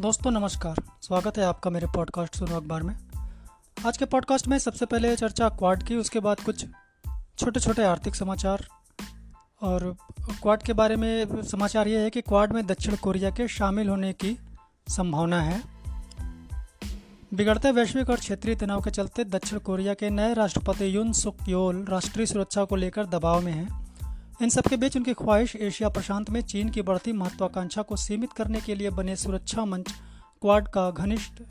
दोस्तों नमस्कार। स्वागत है आपका मेरे पॉडकास्ट सुनो अखबार में। आज के पॉडकास्ट में सबसे पहले चर्चा क्वाड की, उसके बाद कुछ छोटे छोटे आर्थिक समाचार। और क्वाड के बारे में समाचार ये है कि क्वाड में दक्षिण कोरिया के शामिल होने की संभावना है। बिगड़ते वैश्विक और क्षेत्रीय तनाव के चलते दक्षिण कोरिया के नए राष्ट्रपति युन सुक योल राष्ट्रीय सुरक्षा को लेकर दबाव में हैं। इन सबके बीच उनकी ख्वाहिश एशिया प्रशांत में चीन की बढ़ती महत्वाकांक्षा को सीमित करने के लिए बने सुरक्षा मंच क्वाड का घनिष्ठ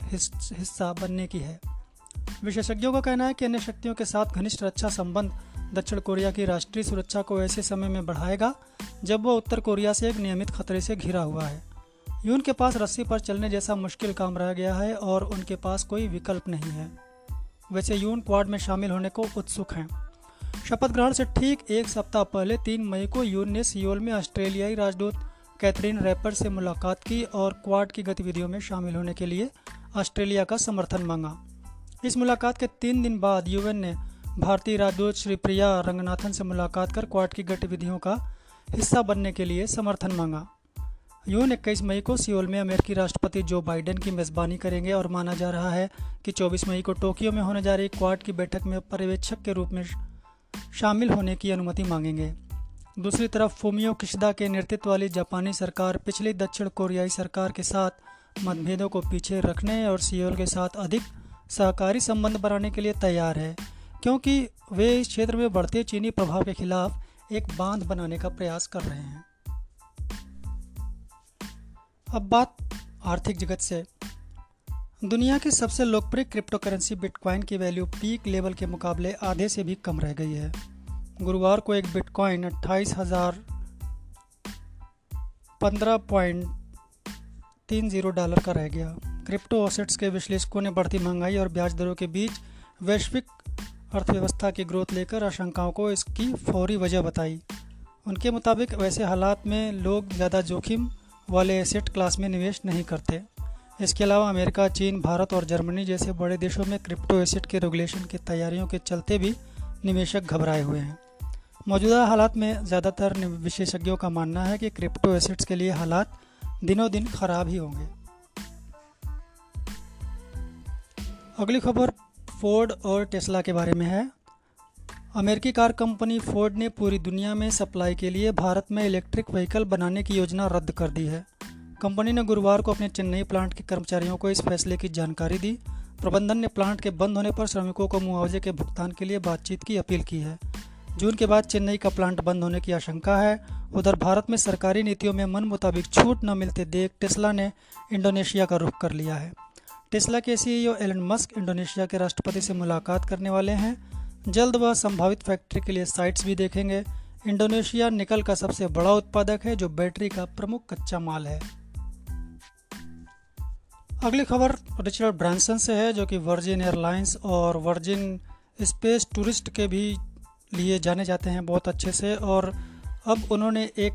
हिस्सा बनने की है। विशेषज्ञों का कहना है कि अन्य शक्तियों के साथ घनिष्ठ रक्षा संबंध दक्षिण कोरिया की राष्ट्रीय सुरक्षा को ऐसे समय में बढ़ाएगा, जब वह उत्तर कोरिया से एक नियमित खतरे से घिरा हुआ है। यून के पास रस्सी पर चलने जैसा मुश्किल काम रह गया है और उनके पास कोई विकल्प नहीं है। वैसे यून क्वाड में शामिल होने को उत्सुक हैं। शपथ ग्रहण से ठीक एक सप्ताह पहले तीन मई को यून ने सियोल में ऑस्ट्रेलियाई राजदूत कैथरीन रैपर से मुलाकात की और क्वाड की गतिविधियों में शामिल होने के लिए ऑस्ट्रेलिया का समर्थन मांगा। इस मुलाकात के तीन दिन बाद यूएन ने भारतीय राजदूत श्री प्रिया रंगनाथन से मुलाकात कर क्वाड की गतिविधियों का हिस्सा बनने के लिए समर्थन मांगा। यून इक्कीस मई को सियोल में अमेरिकी राष्ट्रपति जो बाइडेन की मेज़बानी करेंगे और माना जा रहा है कि 24 मई को टोक्यो में होने जा रही क्वाड की बैठक में पर्यवेक्षक के रूप में शामिल होने की अनुमति मांगेंगे। दूसरी तरफ़, फूमियो किशदा के नेतृत्व वाली जापानी सरकार पिछली दक्षिण कोरियाई सरकार के साथ मतभेदों को पीछे रखने और सियोल के साथ अधिक सहकारी संबंध बनाने के लिए तैयार है, क्योंकि वे इस क्षेत्र में बढ़ते चीनी प्रभाव के खिलाफ एक बाँध बनाने का प्रयास कर रहे हैं। अब बात आर्थिक जगत से। दुनिया की सबसे लोकप्रिय क्रिप्टो करेंसी बिटकॉइन की वैल्यू पीक लेवल के मुकाबले आधे से भी कम रह गई है। गुरुवार को एक बिटकॉइन अट्ठाईस हज़ार पंद्रह पॉइंट तीन ज़ीरो डॉलर का रह गया। क्रिप्टो असेट्स के विश्लेषकों ने बढ़ती महँगाई और ब्याज दरों के बीच वैश्विक अर्थव्यवस्था की ग्रोथ लेकर आशंकाओं को इसकी फौरी वजह बताई। उनके मुताबिक, वैसे हालात में लोग ज़्यादा जोखिम वाले एसेट क्लास में निवेश नहीं करते। इसके अलावा अमेरिका, चीन, भारत और जर्मनी जैसे बड़े देशों में क्रिप्टो एसेट के रेगुलेशन की तैयारियों के चलते भी निवेशक घबराए हुए हैं। मौजूदा हालात में ज़्यादातर विशेषज्ञों का मानना है कि क्रिप्टो एसेट्स के लिए हालात दिनों दिन खराब ही होंगे। अगली खबर फोर्ड और टेस्ला के बारे में है। अमेरिकी कार कंपनी फोर्ड ने पूरी दुनिया में सप्लाई के लिए भारत में इलेक्ट्रिक व्हीकल बनाने की योजना रद्द कर दी है। कंपनी ने गुरुवार को अपने चेन्नई प्लांट के कर्मचारियों को इस फैसले की जानकारी दी। प्रबंधन ने प्लांट के बंद होने पर श्रमिकों को मुआवजे के भुगतान के लिए बातचीत की अपील की है। जून के बाद चेन्नई का प्लांट बंद होने की आशंका है। उधर भारत में सरकारी नीतियों में मन मुताबिक छूट न मिलते देख टेस्ला ने इंडोनेशिया का रुख कर लिया है। टेस्ला के सीईओ एलन मस्क इंडोनेशिया के राष्ट्रपति से मुलाकात करने वाले हैं। जल्द वह संभावित फैक्ट्री के लिए साइट्स भी देखेंगे। इंडोनेशिया निकल का सबसे बड़ा उत्पादक है, जो बैटरी का प्रमुख कच्चा माल है। अगली खबर रिचर्ड ब्रांसन से है, जो कि वर्जिन एयरलाइंस और वर्जिन स्पेस टूरिस्ट के भी लिए जाने जाते हैं बहुत अच्छे से। और अब उन्होंने एक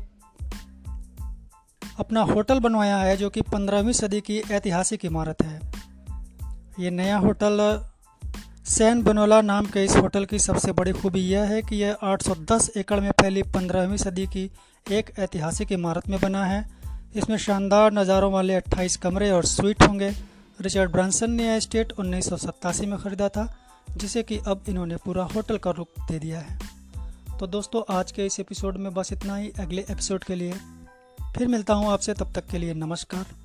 अपना होटल बनवाया है, जो कि पंद्रहवीं सदी की ऐतिहासिक इमारत है। ये नया होटल, सैन बनोला नाम के इस होटल की सबसे बड़ी खूबी यह है कि यह 810 एकड़ में फैली पंद्रहवीं सदी की एक ऐतिहासिक इमारत में बना है। इसमें शानदार नज़ारों वाले 28 कमरे और स्वीट होंगे। रिचर्ड ब्रांसन ने यह स्टेट उन्नीस सौ सत्तासी में ख़रीदा था, जिसे कि अब इन्होंने पूरा होटल का रुख दे दिया है। तो दोस्तों, आज के इस एपिसोड में बस इतना ही। अगले एपिसोड के लिए फिर मिलता हूँ आपसे, तब तक के लिए नमस्कार।